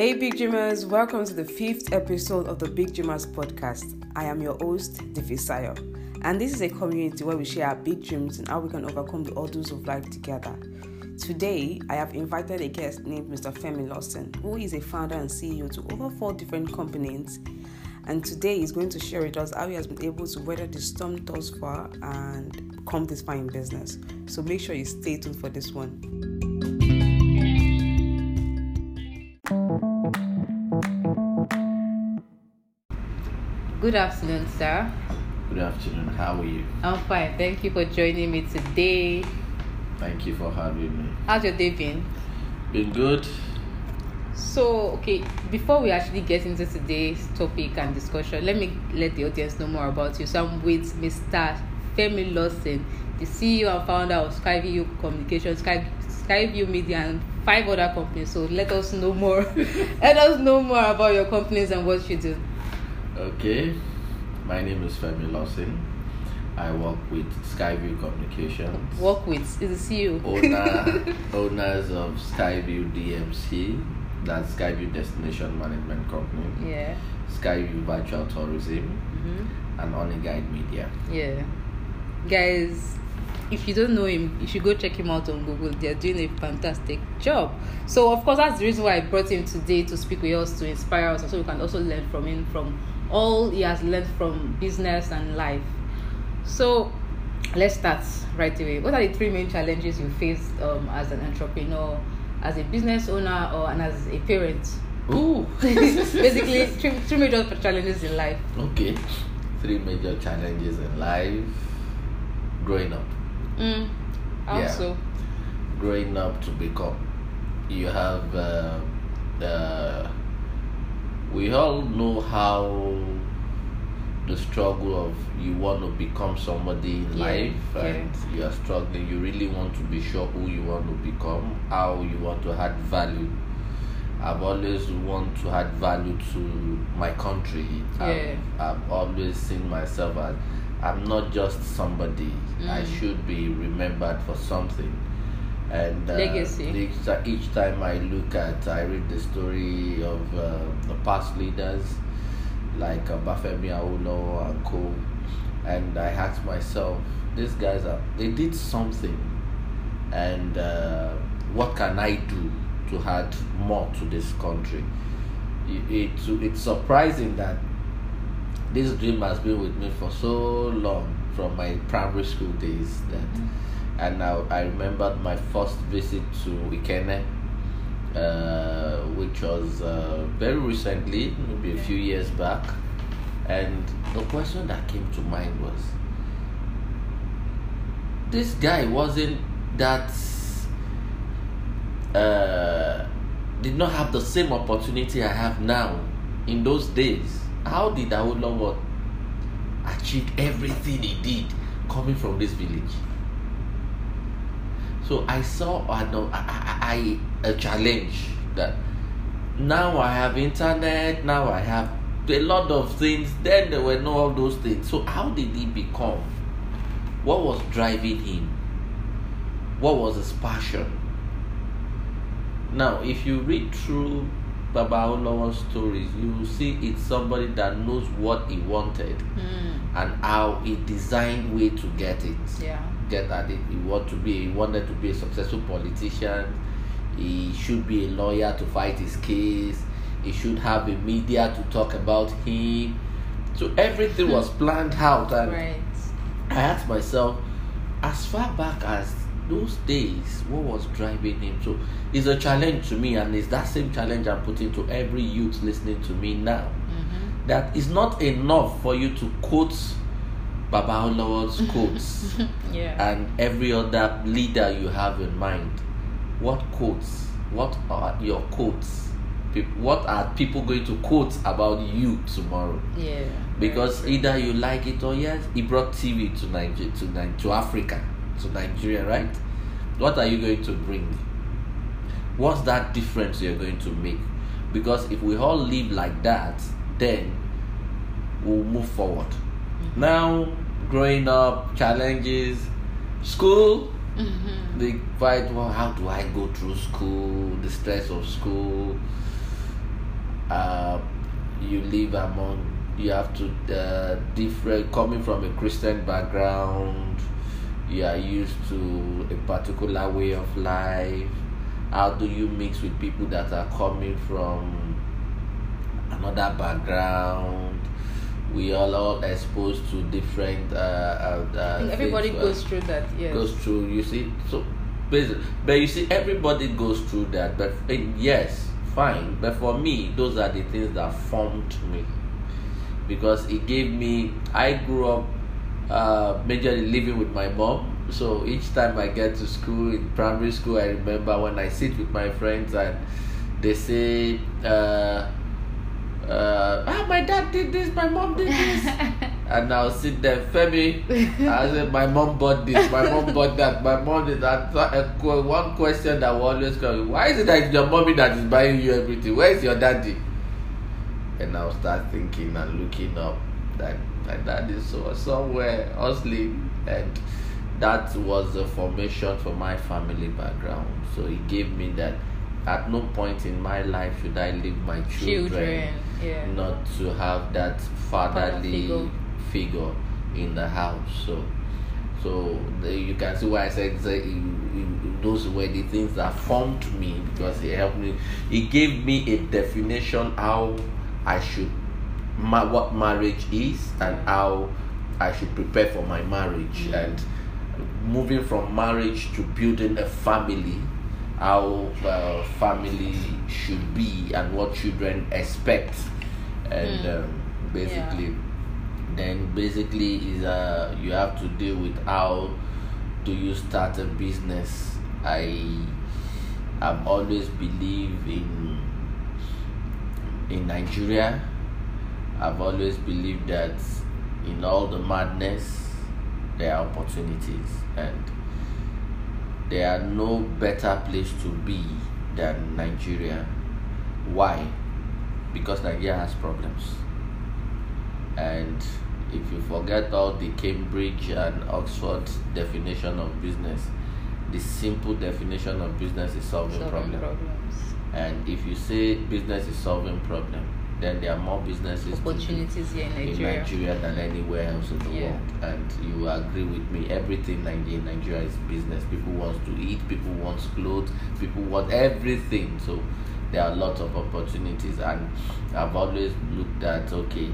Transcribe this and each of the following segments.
Hey, Big Dreamers, welcome to the fifth episode of the Big Dreamers podcast. I am your host, Divisayo, and this is a community where we share our big dreams and how we can overcome the hurdles of life together. Today, I have invited a guest named Mr. Femi Lawson, who is a founder and CEO to over four different companies. And today, he's going to share with us how he has been able to weather the storm thus far and come this far in business. So make sure you stay tuned for this one. Good afternoon, sir. Good afternoon. How are you? I'm fine. Thank you for joining me today. Thank you for having me. How's your day been? Been good. So, okay, before we actually get into today's topic and discussion, let me let the audience know more about you. So, I'm with Mr. Femi Lawson, the CEO and founder of Skyview Communications, Sky, Skyview Media, and five other companies. So, let us know more. let us know more about your companies and what you do. Okay. My name is Femi Lawson. I work with Skyview Communications. Work with is the CEO. Owner, owners of Skyview DMC, that's Skyview Destination Management Company, Yeah. Skyview Virtual Tourism, Mm-hmm. and Only Guide Media. Yeah. Guys, if you don't know him, you should go check him out on Google. They're doing a fantastic job. So, of course, that's the reason why I brought him today to speak with us, to inspire us, and so we can also learn from him from all he has learned from business and life. So, let's start right away. What are the three main challenges you faced um, as an entrepreneur, as a business owner, or and as a parent? Ooh. Basically, three, three major challenges in life. okay. Three major challenges in life. Growing up. Mm. Yeah. Also, growing up to become you have uh, uh, we all know how the struggle of you want to become somebody in Yeah, life yeah. and you are struggling you really want to be sure who you want to become how you want to add value I've always want to add value to my country. Yeah. I've, I've always seen myself as I'm not just somebody. I Mm. should be remembered for something. And uh, Legacy. Each, each time I look at, I read the story of uh, the past leaders like uh, Bafemi Awolowo and co. And I asked myself, these guys are they did something, and uh, what can I do to add more to this country? It, it, it's surprising that this dream has been with me for so long from my primary school days that and now I remembered my first visit to Ikenne uh, which was uh, very recently maybe a few years back and the question that came to mind was this guy wasn't that uh, did not have the same opportunity I have now in those days. How did Awolowo achieve everything he did coming from this village? So I saw an, I, I, I, a challenge that now I have internet, now I have a lot of things. Then there were no all those things. So how did he become? What was driving him? What was his passion? Now, if you read through Baba Olawa's stories, you will see it's somebody that knows what he wanted mm, and how he designed way to get it. yeah. Get at it. He want to be. He wanted to be a successful politician. He should be a lawyer to fight his case. He should have a media to talk about him. So everything was planned out, and Right. I asked myself, as far back as those days, what was driving him? So it's a challenge to me, and it's that same challenge I'm putting to every youth listening to me now. Mm-hmm. That it's not enough for you to quote Baba Olawa's quotes Yeah. and every other leader you have in mind. What quotes? What are your quotes? What are people going to quote about you tomorrow? yeah. because either you like it or yes he brought tv to nigeria to, Ni- to africa to nigeria right what are you going to bring what's that difference you're going to make because if we all live like that then we'll move forward mm-hmm. now growing up challenges. School Mhm. the fight well how do i go through school? The stress of school. Uh, you live among you have to uh, different coming from a christian background you are used to a particular way of life. How do you mix with people that are coming from another background we are all exposed to different uh, uh, uh everybody things, goes through that yes. goes through you see so but you see everybody goes through that but uh, yes fine but for me those are the things that formed me. Because it gave me i grew up uh, majorly living with my mom so each time i get to school in primary school i remember when i sit with my friends and they say uh, uh, ah, my dad did this, my mom did this. and I'll sit there, Femi. I said, my mom bought this, my mom bought that, my mom did that. One question that will always come, why is it that it's your mommy that is buying you everything? Where is your daddy? And I'll start thinking and looking up that my dad is so, somewhere hustling. And that was the formation for my family background. So it gave me that at no point in my life should I leave my children, children yeah not to have that fatherly figure. figure in the house. So, so the, you can see why I said that it- it- those were the things that formed me because it helped me. It gave me a definition how I should, ma- what marriage is, and how I should prepare for my marriage, Mm. and moving from marriage to building a family how uh, family should be and what children expect. And Mm. um, basically then basically is uh you have to deal with how do you start a business. I i've always believed in in nigeria. I've always believed that in all the madness there are opportunities. And there are no better place to be than Nigeria. Why? Because Nigeria has problems. And if you forget all the Cambridge and Oxford definition of business, the simple definition of business is solving, solving problem. problems And if you say business is solving problem, then there are more businesses opportunities here in in Nigeria Nigeria than anywhere else in the Yeah. world. And you agree with me, everything Nigeria, in Nigeria is business. People want to eat, people want clothes, people want everything. So there are lots of opportunities and I've always looked at okay,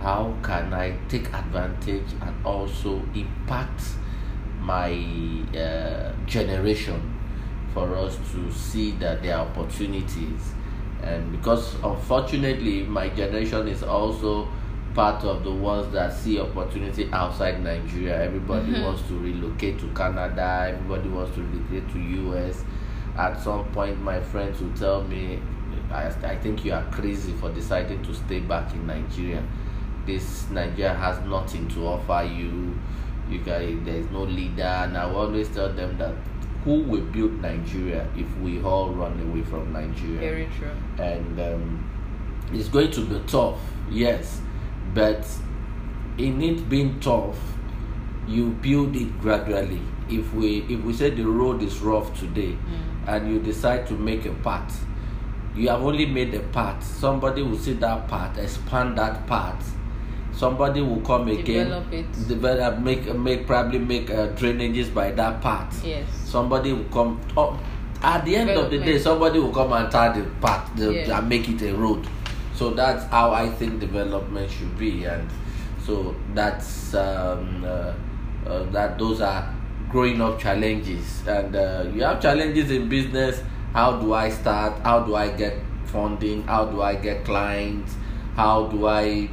how can I take advantage and also impact my uh, generation for us to see that there are opportunities and because unfortunately my generation is also part of the ones that see opportunity outside Nigeria. Everybody Mhm. wants to relocate to Canada, everybody wants to relocate to US. At some point my friends will tell me I, I think you are crazy for deciding to stay back in Nigeria. This Nigeria has nothing to offer you. You guys, there is no leader and I always tell them that who will build Nigeria if we all run away from Nigeria? very true and um, it's going to be tough yes but in it being tough you build it gradually if we if we say the road is rough today Mm. and you decide to make a path you have only made a path somebody will see that path expand that path somebody will come again Develop it. develop make make probably make uh, drainages by that part. Yes. Somebody will come oh, at the end of the day somebody will come and tar the path the, Yeah. and make it a road. So that's how i think development should be and so that's um, uh, uh, that those are growing up challenges. And uh, you have challenges in business. How do i start? How do i get funding? How do i get clients? How do i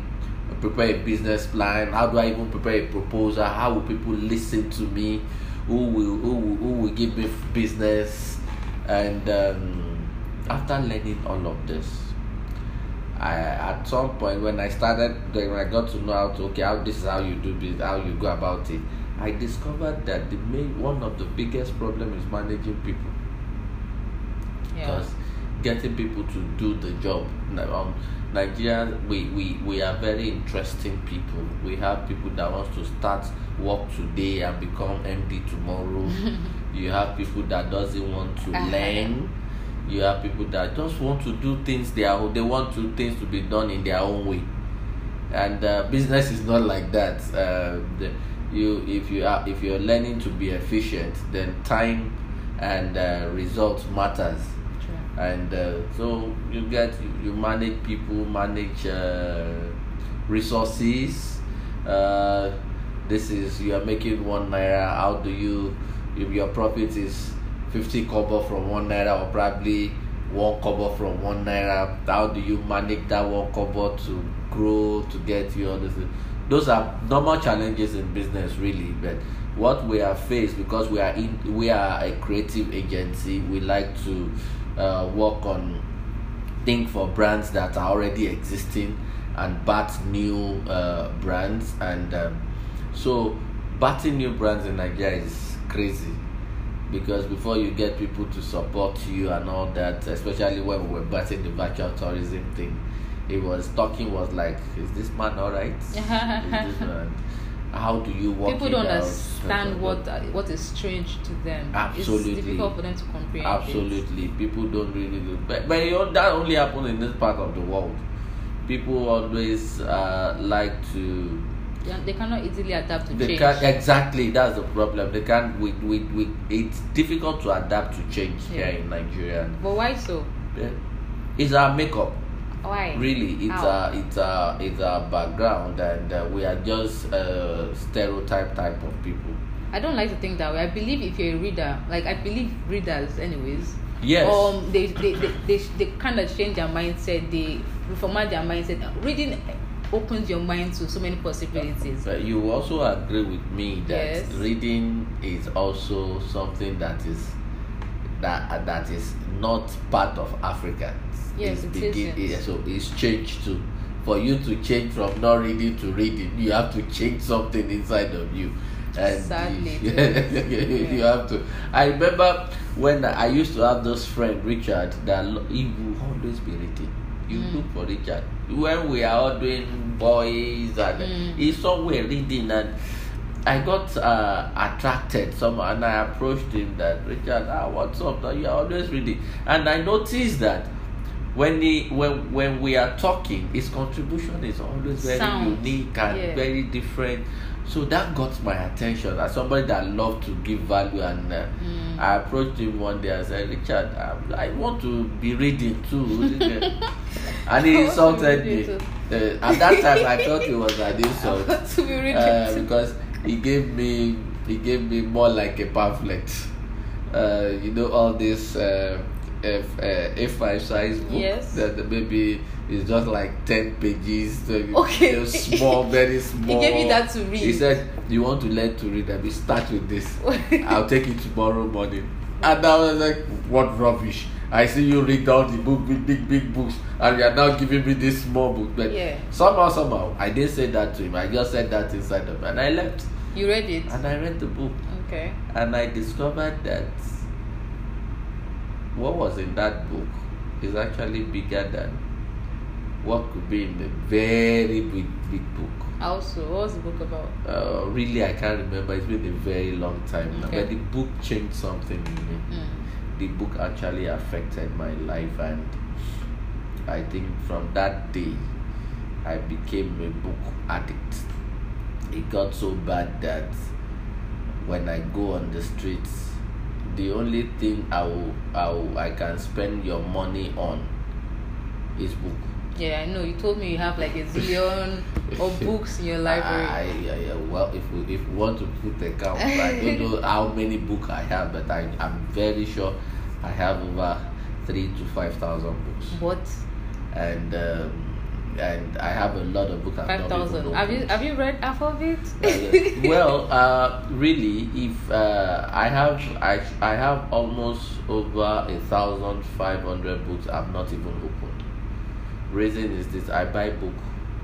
prepare a business plan? How do i even prepare a proposal? How will people listen to me? Who will who will, who will give me business? And um, after learning all of this I at some point when I started then I got to know how to okay how this is how you do business how you go about it I discovered that the main one of the biggest problem is managing people. Yeah. Because getting people to do the job um, Nigeria we, we we are very interesting people we have people that wants to start work today and become MD tomorrow you have people that doesn't want to Uh-huh. learn You have people that just want to do things their they want to things to be done in their own way, and uh, business is not like that. Uh, the, you if you are if you're learning to be efficient, then time and uh, results matters. And uh, so you get you, manage people manage uh, resources. Uh, this is you are making one naira. How do you if your profit is 50 kobo from one naira or probably one kobo from one naira how do you manage that one kobo to grow to get you all this those are normal challenges in business really but what we are faced because we are in we are a creative agency we like to uh, work on think for brands that are already existing and bat new uh, brands and um, so batting new brands in nigeria is crazy because before you get people to support you and all that especially when we were batting the virtual tourism thing it was talking was like is this man all right Is this man- how do you work People it don't understand what what is strange to them. Absolutely. It's difficult for them to comprehend. it. Absolutely, people don't really do. But, but you know, that only happens in this part of the world. People always uh, like to. They, they cannot easily adapt to They change. exactly. That's the problem. They can't. We, we, we, it's difficult to adapt to change Yeah. here in Nigeria. But why so? Yeah. It's our makeup. Why? Really, it's How? our it's our it's our background, and uh, we are just uh, stereotype type of people. I don't like to think that way. I believe if you're a reader, like I believe readers, anyways. Yes. Um, they they they, they, they kind of change their mindset. They reformat their mindset. Reading opens your mind to so many possibilities. But you also agree with me that Yes. reading is also something that is that that is not part of Africa. Yes, It's it isn't. yeah, so it's changed too. For you to change from not reading to reading, you have to change something inside of you. And Sadly, you, too. you have to. I remember when I used to have this friend Richard that he will always be reading. You Mm. look for Richard when we are all doing boys and Mm. he's somewhere reading and I got uh, attracted somehow and I approached him that Richard, ah, what's up? Now you are always reading, and I noticed that when he when when we are talking, his contribution is always very Sound. unique and Yeah. very different. So that got my attention as somebody that loved to give value and. Uh, Mm. I approached him one day and said, Richard, I, I want to be reading too. and he insulted me. Uh, at that time, I thought it was an insult to be reading. uh, because he gave me he gave me more like a pamphlet. Uh, you know all this uh, F uh, A5 size book Yes. that baby is just like ten pages. so you- Okay. small, very small. gave you that to read. He said, "You want to learn to read? Let me start with this. I'll take it tomorrow morning." And I was like, "What rubbish!" I see you read all the book, big, big, big books, and you are now giving me this small book. But Yeah. somehow, somehow, I didn't say that to him. I just said that inside of me, and I left. You read it. And I read the book, Okay. and I discovered that what was in that book is actually bigger than what could be in the very big, big book. Also, what was the book about? Uh, really, I can't remember. It's been a very long time now. Okay. But the book changed something in me. Mm. The book actually affected my life, and I think from that day, I became a book addict. It got so bad that when I go on the streets, the only thing I will, I, will, I can spend your money on is book. Yeah, I know. You told me you have like a zillion of books in your library. I, I, I, well, if we, if we want to put the count, I don't know how many books I have, but I, I'm very sure I have over three to five thousand books, what? and um, and I have a lot of books. I've Five thousand. Have you have you read half of it? Uh, well, uh, really, if uh, I have, I, I have almost over a thousand five hundred books. I've not even opened. Reason is this: I buy book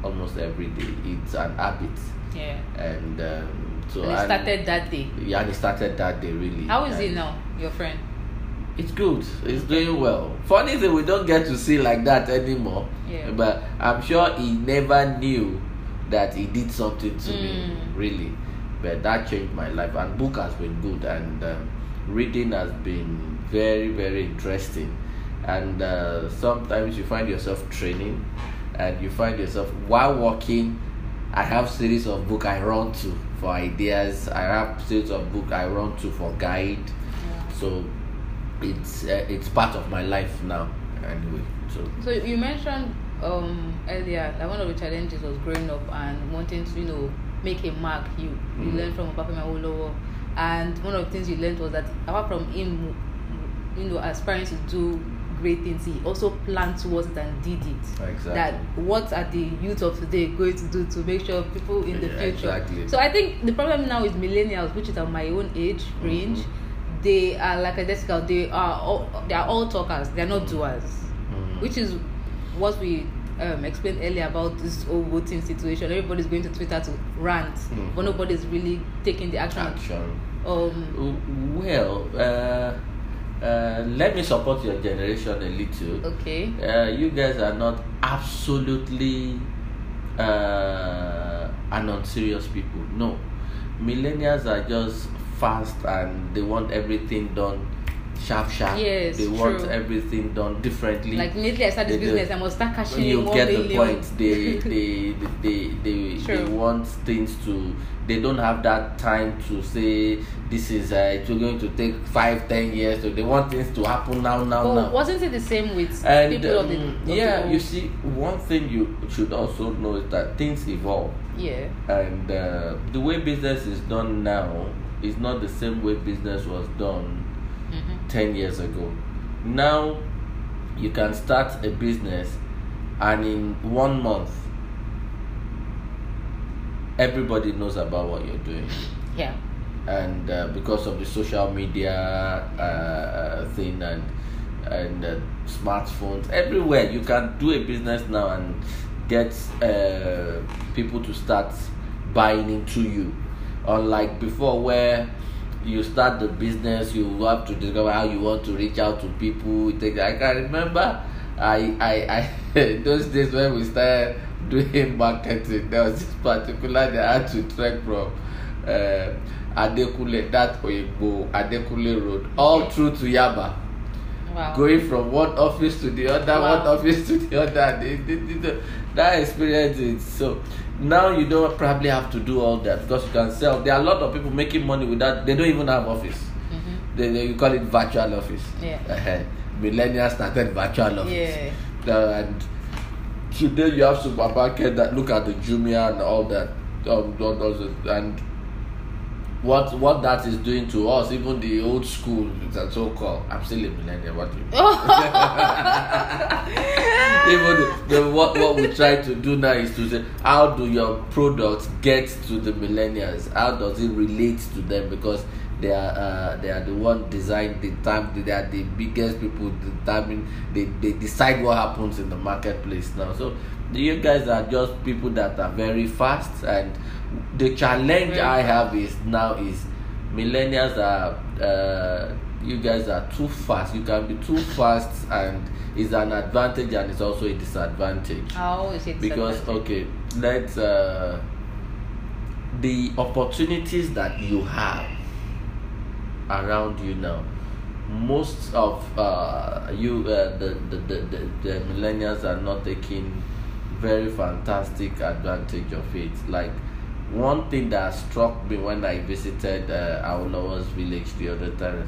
almost every day. It's an habit, yeah. and um, so And it started that day. Yeah, and it started that day. Really. How is it And now, your friend? It's good. It's doing well. Funny thing, we don't get to see like that anymore. Yeah. But I'm sure he never knew that he did something to me, Mm. really. But that changed my life. And book has been good, and um, reading has been very, very interesting. and uh, sometimes you find yourself training, and you find yourself while walking. I have series of book I run to for ideas. I have series of book I run to for guide. So it's uh, it's part of my life now anyway. So So you mentioned um, earlier that one of the challenges was growing up and wanting to, you know, make a mark. You you Mm. learned from Obafemi Awolowo, and one of the things you learned was that apart from him, you know, aspiring to do great things, he also planned towards it and did it. Exactly. That what are the youth of today going to do to make sure people in the Yeah, future? exactly. So I think the problem now is millennials, which is at my own age range. Mm-hmm. They are like a Jessica. They are all they are all talkers. They are not doers Mhm. which is what we um, explained earlier about this whole voting situation. Everybody's going to Twitter to rant, Mhm. but nobody's really taking the action. action. Um, Well, uh, uh, let me support your generation a little. okay. Uh, you guys are not absolutely uh, are non-serious people. No, millennials are just fast and they want everything done sharp, sharp. Yes, they want true. everything done differently. Like immediately I start this They do. business, I must start cashing in you one get the million. point. They they they they, they, True. want things to. They don't have that time to say this is uh, it's going to take five ten years. So they want things to happen now now But now. wasn't it the same with And people of the, um, of yeah, old- you see, one thing you should also know is that things evolve, yeah and uh, the way business is done now is not the same way business was done hmm 10 years ago. Now you can start a business and in one month everybody knows about what you're doing. yeah And uh, because of the social media uh, thing and and uh, smartphones everywhere, you can do a business now and get uh, people to start buying into you. Unlike before, where you start the business, you have to discover how you want to reach out to people. It takes- I can remember, I, I, I those days when we started doing marketing, there was this particular day I had to trek from uh, Adekule, that Oyegbo Adekule Road, all through to Yaba wow going from one office to the other, Wow. one office to the other. They- they- they- they- that experience is so. Now you don't probably have to do all that because you can sell. There are a lot of people making money without. They don't even have office. hmm They, they you call it virtual office. Yeah. Uh-huh. Millennials started virtual office. Yeah. Uh, and today you have supermarket that look at the Jumia and all that. Um, those- and what what that is doing to us, even the old school, and so called. I'm still a millennial. What do you? even the, the what what we try to do now is to say how do your products get to the millennials? How does it relate to them? Because they are uh, they are the one design the time they are the biggest people determine they, they decide what happens in the marketplace now. So you guys are just people that are very fast and the challenge I have is now is millennials are uh, you guys are too fast. You can be too fast and it's an advantage and it's also a disadvantage. How is it because okay let's uh, the opportunities that you have around you now most of uh, you uh, the, the, the, the, the millennials are not taking very fantastic advantage of it. Like one thing that struck me when I visited uh, our lowest village the other time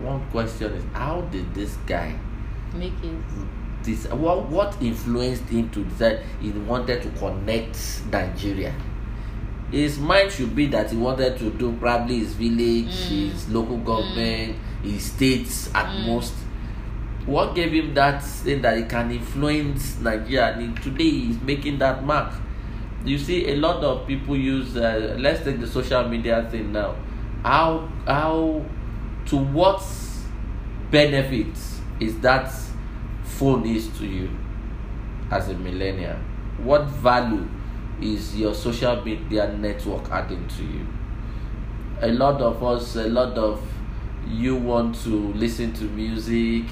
one question is how did this guy make it this what what influenced him to decide he wanted to connect Nigeria? His mind should be that he wanted to do probably his village, Mm. his local government, his states at Mm. most. What gave him that thing that he can influence Nigeria? And today he's making that mark. You see, a lot of people use. Uh, let's take the social media thing now. How how to what benefits is that phone is to you as a millennial? What value is your social media network adding to you? A lot of us, a lot of you want to listen to music,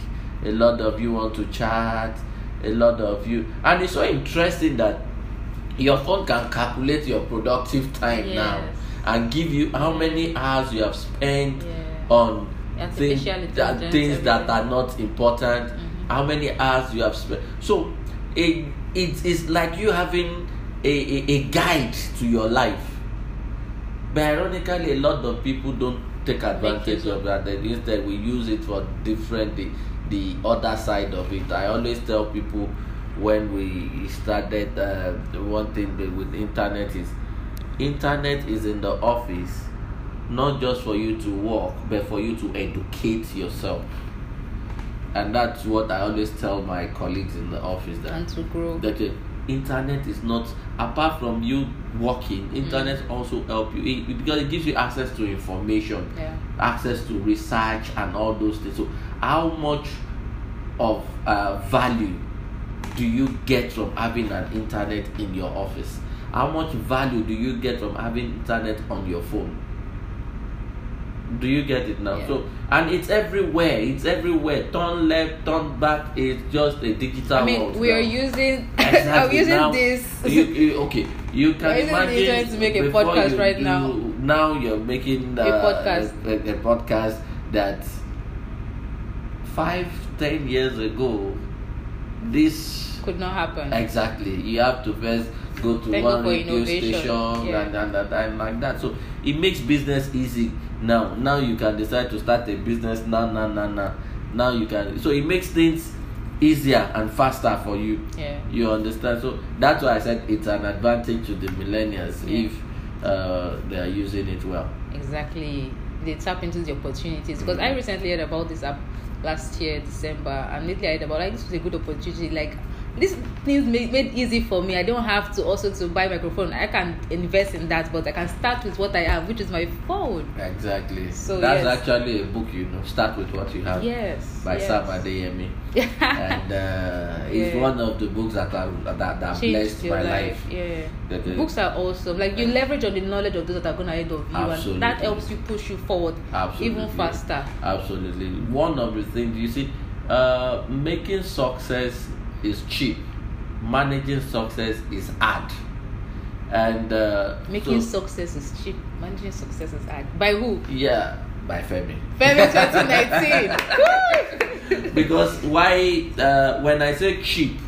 a lot of you want to chat, a lot of you, and it's so interesting that your phone can calculate your productive time now Yes. and give you how many hours you have spent Yeah. on things Artificial that, things that are not important Mhm. how many hours you have spent. So it it is like you having a, a, a guide to your life. But ironically, a lot of people don't take advantage of that. Then instead, we use it for different the, the other side of it. I always tell people when we started uh, one thing with internet is internet is in the office not just for you to work but for you to educate yourself and that's what i always tell my colleagues in the office that and to grow. that the internet is not apart from you working internet also help you it, because it gives you access to information Yeah. access to research and all those things so how much of uh, value do you get from having an internet in your office how much value do you get from having internet on your phone do you get it now Yeah. so and it's everywhere it's everywhere turn left turn back it's just a digital I mean, world we are now. using. I'm Exactly. using Now, this. You, you, okay, you can We're using the imagine internet to make a podcast you right now. Now you're making uh, A podcast. a, a podcast that five, ten years ago, this Could not happen. exactly. You have to first go to Then go one radio innovation. station Yeah. and, and, and, and like that. So it makes business easy now. Now you can decide to start a business now, now, now, now. Now you can. So it makes things easier and faster for you. Yeah. You understand? So that's why I said it's an advantage to the millennials Yeah. if uh, they are using it well. Exactly. They tap into the opportunities because I recently heard about this app last year, December, and lately I heard about like this was a good opportunity. Like these things made, made easy for me. I don't have to also to buy microphone. I can invest in that, but I can start with what I have, which is my phone. Exactly. So, that's yes. actually a book, you know. Start with what you have. Yes. By yes. Sam Adeyemi. and uh, it's Yeah. one of the books that are, that, that blessed my life. life. Yeah. That, uh, Books are awesome. Like you leverage on the knowledge of those that are going ahead of you, Absolutely. and that helps you push you forward Absolutely. even faster. Absolutely. One of the things you see, uh, making success is cheap. Managing success is hard. And uh, Making so- success is cheap. Managing success is hard. By who? yeah, by Femi. Femi 2019. because why uh, when i say cheap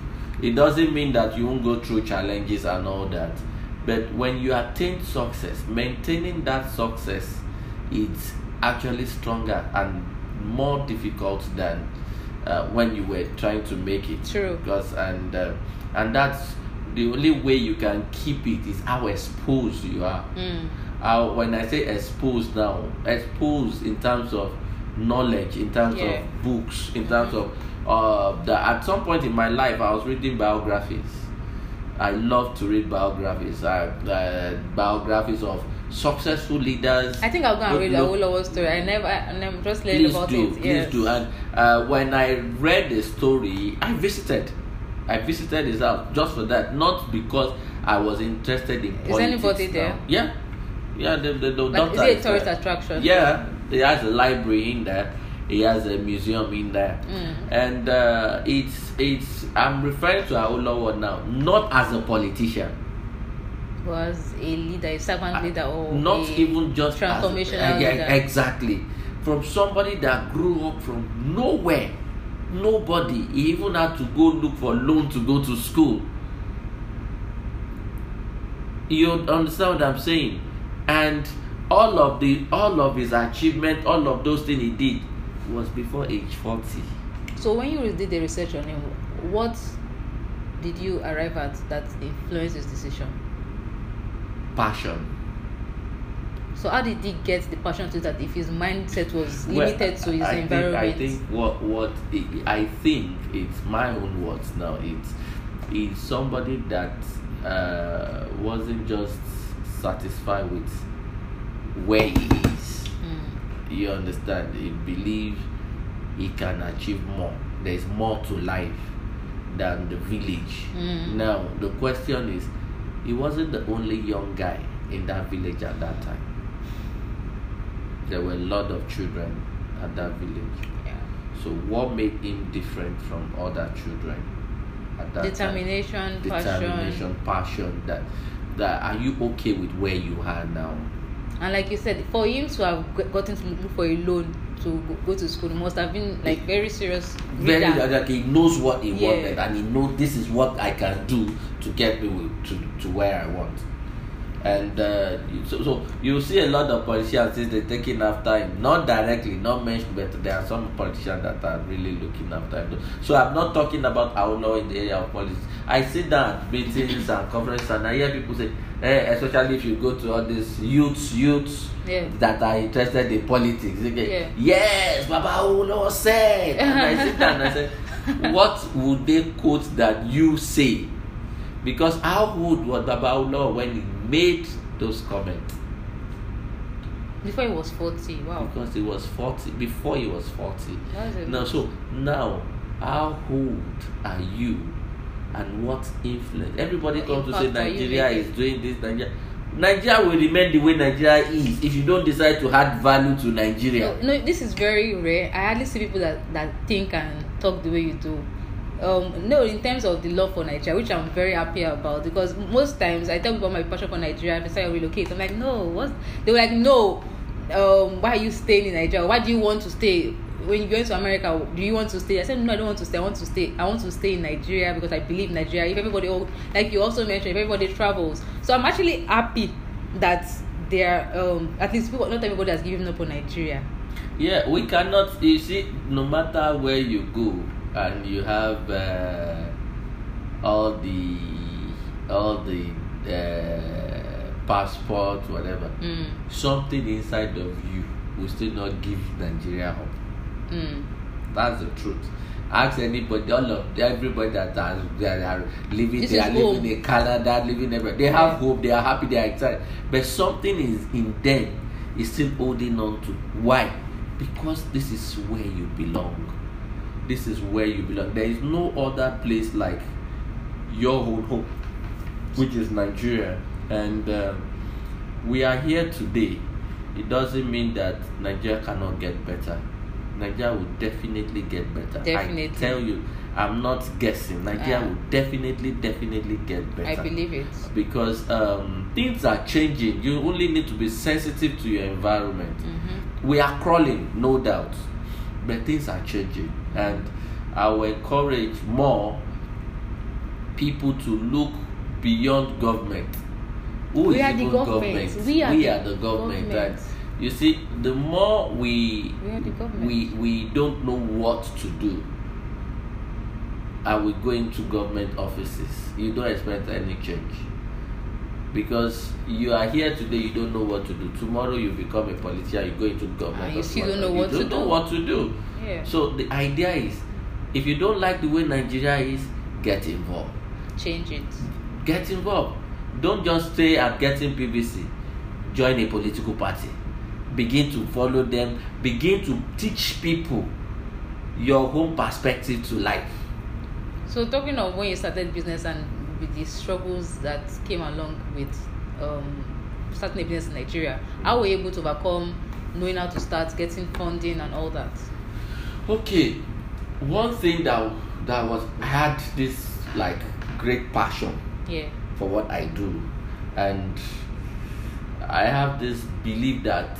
it doesn't mean that you won't go through challenges and all that but when you attain success maintaining that success is actually stronger and more difficult than uh, when you were trying to make it True. because and uh, and that's the only way you can keep it is how exposed you are Mm. uh, when I say exposed now, exposed in terms of knowledge, in terms Yeah. of books, in terms of uh, the, at some point in my life, I was reading biographies. I love to read biographies. I, uh, biographies of successful leaders. I think I'll go and read the whole story. I never, I never just learned please about do, it. please yes. do. And uh, when I read the story, I visited. I visited his house just for that, not because I was interested in Is politics. anybody now. there? Yeah, yeah. The, the, the Like, is it a tourist there. attraction? Yeah, he has a library in there. He has a museum in there, Mm. and uh, it's it's. I'm referring to Awolowo now, not as a politician, Was a leader, a servant leader, or not even just as- transformational uh, yeah, leader. exactly from somebody that grew up from nowhere nobody he even had to go look for loan to go to school you understand what i'm saying and all of the all of his achievement all of those things he did was before age 40 So when you did the research on him, what did you arrive at that influenced his decision? Passion So how did he get the passion to that if his mindset was Well, limited to his I environment? Think, I think what what i I think it's my own words now. It's it's somebody that uh, wasn't just satisfied with where he is. Mm. You understand? He believes he can achieve more. There's more to life than the village. Mm. Now the question is, he wasn't the only young guy in that village at that time. There were a lot of children at that village. Yeah. So what made him different from other children at that Determination, time? passion. Determination, passion. That that are you okay with where you are now? And like you said, for him to have gotten to look for a loan to go, go to school, must have been like very serious. very reader. like he knows what he Yeah. wanted and he knows this is what I can do to get me to, to where I want. And uh, so, so you see a lot of politicians since they're taking after him, not directly, not mentioned, but there are some politicians that are really looking after him. So I'm not talking about our law in the area of politics. I sit down at meetings and conferences and I hear people say, eh, especially if you go to all these youths, youths Yeah. that are interested in politics. Get, Yeah. Yes, Baba Ulo said. And I sit down and I say, what would they quote that you say? Because how would what Baba Ulo when he made those comments? Before he was 40. Wow. Because he was 40, before he was 40. That's a Now, so now, how old are you and what influence? Everybody What comes to say Nigeria is doing this, Nigeria. Nigeria will remain the way Nigeria is if you don't decide to add value to Nigeria. No, no, this is very rare. I hardly see people that, that think and talk the way you do. Um, no, in terms of the love for Nigeria, which I'm very happy about, because most times I tell people my passion for Nigeria, I say I relocate. I'm like, no, what? They were like, no. Um, why are you staying in Nigeria? Why do you want to stay? When you go into America, do you want to stay? I said, no, I don't want to stay. I want to stay. I want to stay in Nigeria because I believe Nigeria. If everybody, all- like you also mentioned, if everybody travels, so I'm actually happy that there, um, at least people, not everybody has given up on Nigeria. Yeah, we cannot. You see, no matter where you go, and you have uh, all the all the uh, passports, whatever, Mm, something inside of you will still not give Nigeria up. mm. That's the truth. Ask anybody, all of everybody that are, that are living, This they are living home. in Canada, living everywhere. They have hope, they are happy, they are excited. But something is in them is still holding on to. Why? Because this is where you belong. This is where you belong. There is no other place like your own home, which is Nigeria. And um, we are here today. It doesn't mean that Nigeria cannot get better. Nigeria will definitely get better. Definitely. I tell you, I'm not guessing. Nigeria Ah. will definitely, definitely get better. I believe it. Because um, things are changing. You only need to be sensitive to your environment. Mm-hmm. We are crawling, no doubt, but things are changing, and I will encourage more people to look beyond government. Who We is are the even government. We are the the government. government. And you see, the more we We are government. we we don't know what to do, and we go into government offices, you don't expect any change. Because you are here today, you don't know what to do. Tomorrow you become a politician, you go into government. And you still don't know you what to don't know do. what to do. Yeah. So the idea is, if you don't like the way Nigeria is, get involved. Change it. Get involved. Don't just stay at getting PVC. Join a political party. Begin to follow them. Begin to teach people your own perspective to life. So talking of when you started business and with the struggles that came along with um, starting a business in Nigeria, how were you able to overcome knowing how to start, getting funding and all that? Okay, one thing that that was I had this like great passion Yeah. for what I do, and I have this belief that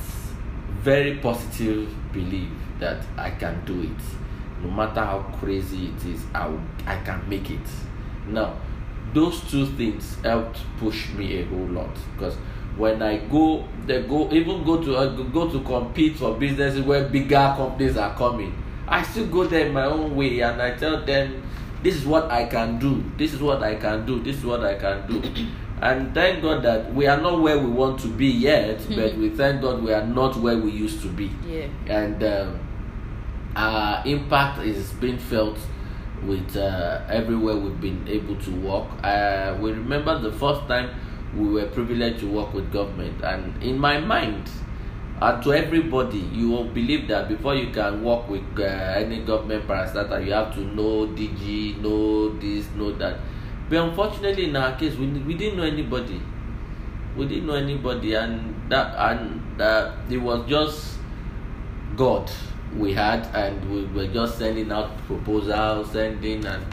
very positive belief that I can do it, no matter how crazy it is. I I can make it. Now, those two things helped push me a whole lot because when I go, they go even go to uh, go to compete for businesses where bigger companies are coming. I still go there my own way and I tell them, this is what I can do. This is what I can do. This is what I can do. and thank God that we are not where we want to be yet, but we thank God we are not where we used to be Yeah. and um, our impact is being felt with uh, everywhere we've been able to work. Uh, we remember the first time we were privileged to work with government, and in my mind, and to everybody, you will believe that before you can work with uh, any government parastatal, you have to know DG, know this, know that. But unfortunately, in our case, we, we didn't know anybody. We didn't know anybody, and that and that it was just God we had, and we were just sending out proposals, sending, and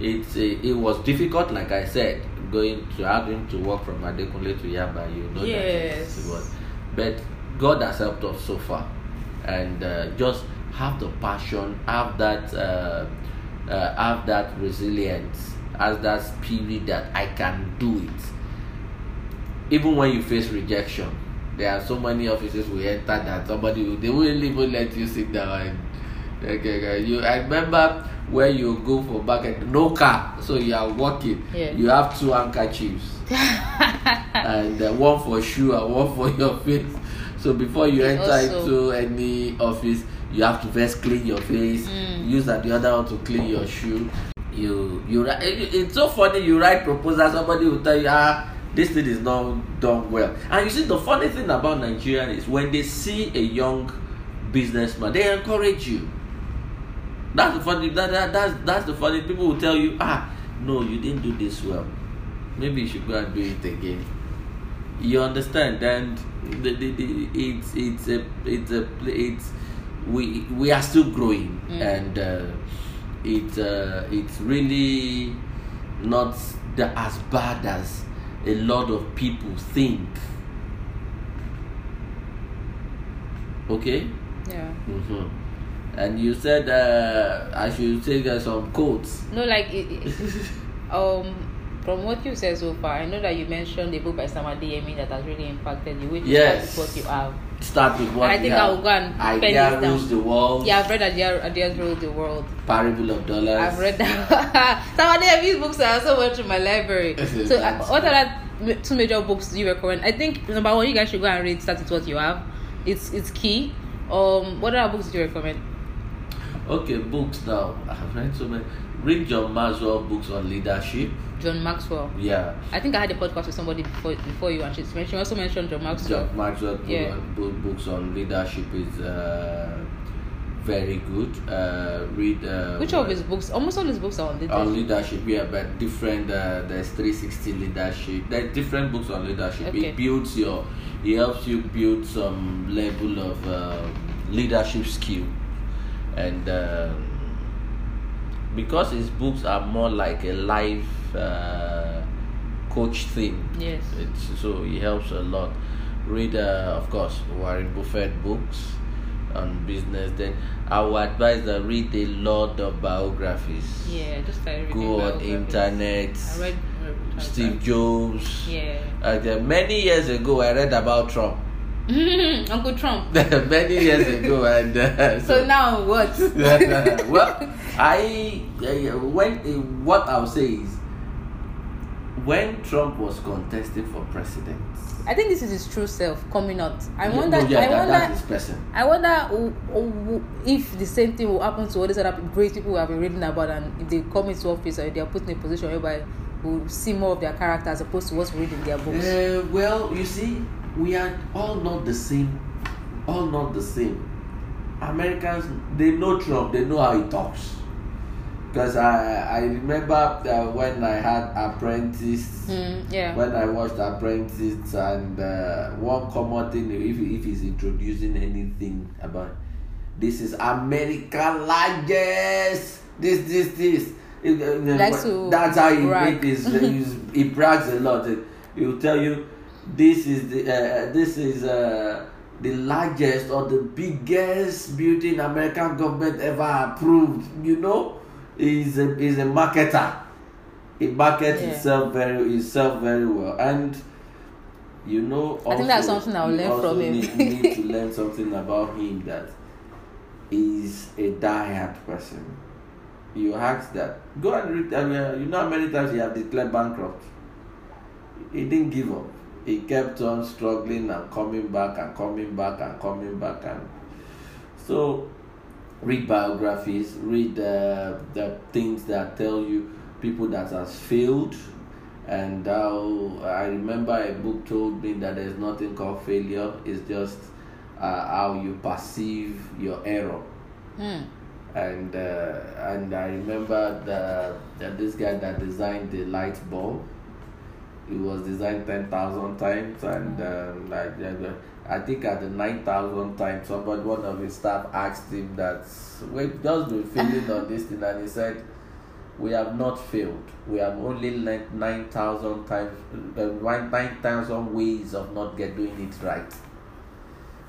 it's a, it was difficult. Like I said, going to having to work from Adekunle to Yaba, you know that Yes. it was but God has helped us so far, and uh, just have the passion, have that, uh, uh, have that resilience, have that spirit that I can do it. Even when you face rejection, there are so many offices we enter that somebody will, they won't even let you sit down and okay, okay. you I remember where you go for market no car so you are walking Yeah. you have two handkerchiefs and uh, one for shoe and one for your face so before you enter Also- into any office you have to first clean your face Mm. use that the other one to clean your shoe you you write it- it's so funny you write proposal somebody will tell you ah this thing is not done well. And you see the funny thing about nigerian is when they see a young businessman they encourage you. That's the funny that, that that's that's the funny. People will tell you ah no you didn't do this well. Maybe you should go and do it again. You understand? And the, the, the, it's it's a it's a it's we we are still growing. Mm. and uh, it uh, it's really not the, as bad as a lot of people think. Okay? Yeah. Mm-hmm. And you said uh, I should take uh, some quotes. No, like, it, it, um, from what you said so far, I know that you mentioned the book by Samadi Yemi that has really impacted you. Which yes. is what you have? Start with what I think. I will go and idea rules the world Yeah, I've read Ideas, Ideas Rule the World. parable of dollars I've read that. Sam Adeyemi's books are so much in my library. so, uh, what are two major books you recommend? I think number one, you guys should go and read Start with What You Have. It's it's key. Um, what other books do you recommend? Okay, books now. I've read so many. Read John Maxwell books on leadership. John Maxwell. Yeah, I think I had a podcast with somebody before before you, and she mentioned she also mentioned John Maxwell. John Maxwell book Yeah. book, books on leadership is uh, very good. Uh, read. Uh, Which of his books? Almost all his books are on leadership. on leadership? Yeah, but different. Uh, there's 360 leadership. There's different books on leadership. Okay. It builds your. It helps you build some level of uh, leadership skill, and. Because his books are more like a life uh, coach thing. Yes. It's, so it helps a lot. Read, uh, of course, Warren Buffett books on business. Then I would advise that read a lot of biographies. Yeah, just like Go on internet. I read uh, Steve Jobs. Yeah. Uh, many years ago, I read about Trump. Uncle Trump. many years ago, and uh, So now what? well, I uh, when uh, what I'll say is when Trump was contesting for president. I think this is his true self coming out. I wonder. no, yeah, I that, wonder. that's his. I wonder who- who- if the same thing will happen to all these other great people we have been reading about, and if they come into office or they are put in a position whereby we'll see more of their character as opposed to what's we read in their books. Uh, well, you see, we are all not the same. All not the same. Americans, they know Trump. They know how he talks. Because I, I remember uh, when I had Apprentice. Hmm, yeah. when I watched Apprentice, and uh, one common thing, if if he's introducing anything about this is America largest, this this this. It- uh, to that's how he brag. make his, his he brags a lot. He will tell you this is the uh, this is uh, the largest or the biggest building American government ever approved. You know, he's a he's a marketer it markets Yeah. itself very itself very well and you know also, I think that's something I'll learn from him. need, need to learn something about him that he's a die-hard person you ask that go and read I mean, you know how many times he have declared bankrupt he didn't give up he kept on struggling and coming back and coming back and coming back and so read biographies read uh, the things that tell you people that has failed and how i remember a book told me that there's nothing called failure it's just uh, how you perceive your error Hmm. and uh, and I remember the, that this guy that designed the light bulb, it was designed ten thousand times, and um, like I think at the nine thousand time, somebody one of his staff asked him that we've just been on this thing, and he said. We have not failed. We have only learned nine thousand times, uh, nine thousand ways of not get doing it right.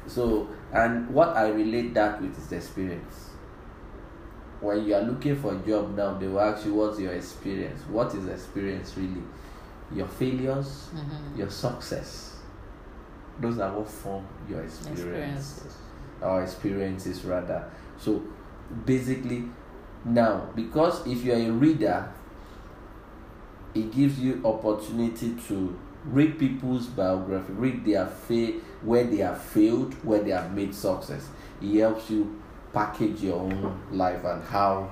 So, and what I relate that with is experience. When you are looking for a job now, they will ask you, What's your experience? What is experience really? Your failures, Mhm. your success. Those are what form your experience Experiences. our experiences rather. So basically, now because if you are a reader, it gives you opportunity to read people's biography, read their fa- where they have failed, where they have made success. It helps you package your own life and how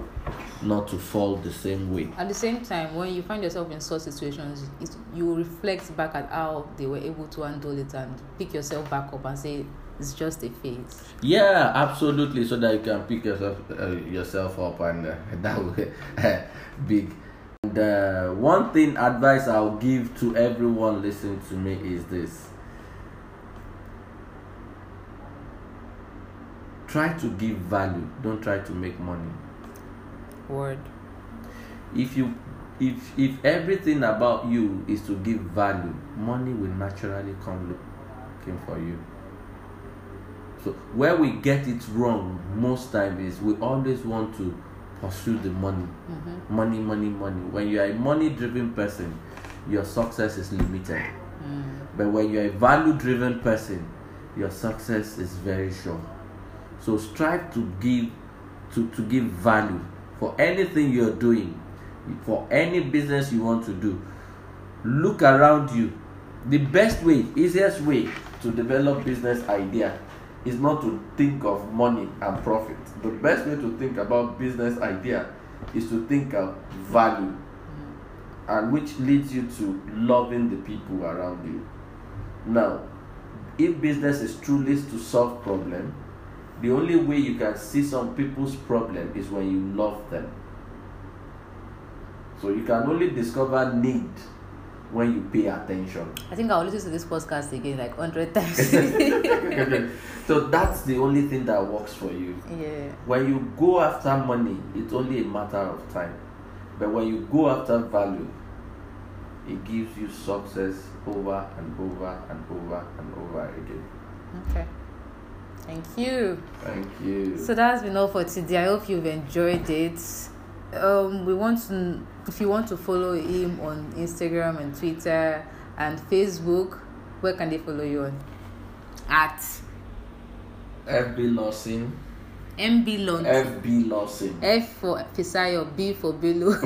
not to fall the same way. At the same time, when you find yourself in such situations, it, you reflect back at how they were able to handle it and pick yourself back up and say it's just a phase. Yeah, absolutely. So that you can pick yourself uh, yourself up and uh, that way big. And uh, one thing advice I'll give to everyone listening to me is this: try to give value. Don't try to make money. Word. If you if if everything about you is to give value, money will naturally come looking for you. So where we get it wrong most time is we always want to pursue the money, Mm-hmm. money, money, money. When you are a money-driven person, your success is limited. Mm. But when you are a value-driven person, your success is very sure. So strive to give to, to give value for anything you're doing, for any business you want to do. Look around you. The best way, easiest way to develop business idea is not to think of money and profit. The best way to think about business idea is to think of value and which leads you to loving the people around you. Now, if business is truly to solve problem, the only way you can see some people's problem is when you love them. So you can only discover need when you pay attention. I think I'll listen to this podcast again like 100 times. so that's the only thing that works for you. yeah. When you go after money, it's only a matter of time. But when you go after value, it gives you success over and over and over and over again. Okay. Thank you. Thank you. So that's been all for today. I hope you've enjoyed it. Um, we want to, if you want to follow him on Instagram and Twitter and Facebook, where can they follow you on? At FB Lawson. MB Lund. FB Lawson. F for Fisayo, B for Bello.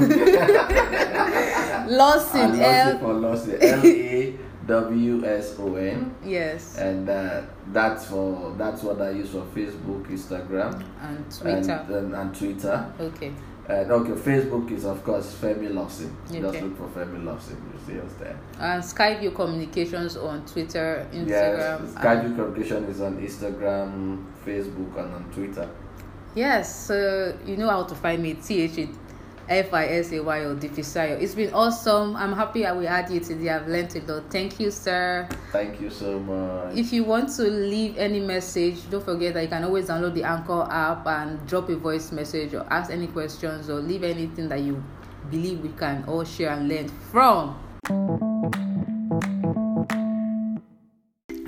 Lawson, Lawson L. for Lawson. L A W S O N. Yes. And uh, that's for that's what I use for Facebook, Instagram, And Twitter. and, and, and Twitter. okay. And okay, Facebook is of course Femi Lawson. Just look for Femi Lawson. You see us there. And Skyview Communications on Twitter, Yes, Instagram. and- Skyview Communication is on Instagram, Facebook, and on Twitter. Yes, so you know how to find me. T H F I S A Y O Difisayo. It's been awesome. I'm happy I will add you today. I've learned a lot. Thank you, sir. Thank you so much. If you want to leave any message, don't forget that you can always download the Anchor app and drop a voice message or ask any questions or leave anything that you believe we can all share and learn from.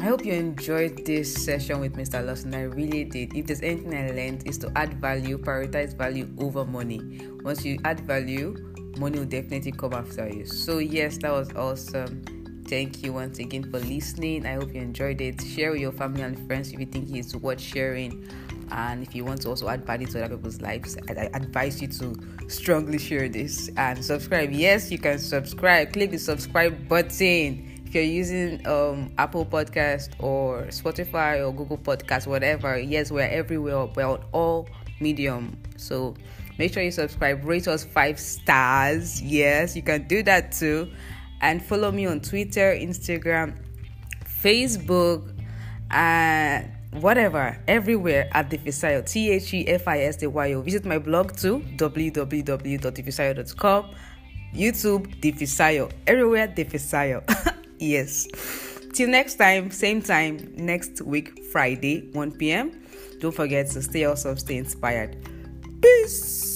I hope you enjoyed this session with Mr. Lawson. I really did. If there's anything I learned, is to add value, prioritize value over money. Once you add value, money will definitely come after you. So, yes, that was awesome. Thank you once again for listening. I hope you enjoyed it. Share with your family and friends if you think it's worth sharing. And if you want to also add value to other people's lives, I, I advise you to strongly share this and subscribe. Yes, you can subscribe. Click the subscribe button if you're using um apple podcast or spotify or google podcast whatever yes we're everywhere. We're on all medium. So make sure you subscribe. Rate us five stars. Yes you can do that too. And follow me on twitter instagram facebook and whatever. Everywhere at Defisayo T H E F I S D Y O. Visit my blog too www.defisayo.com YouTube Defisayo everywhere Defisayo yes. Till next time same time next week Friday 1 p.m. don't forget to stay awesome stay inspired. Peace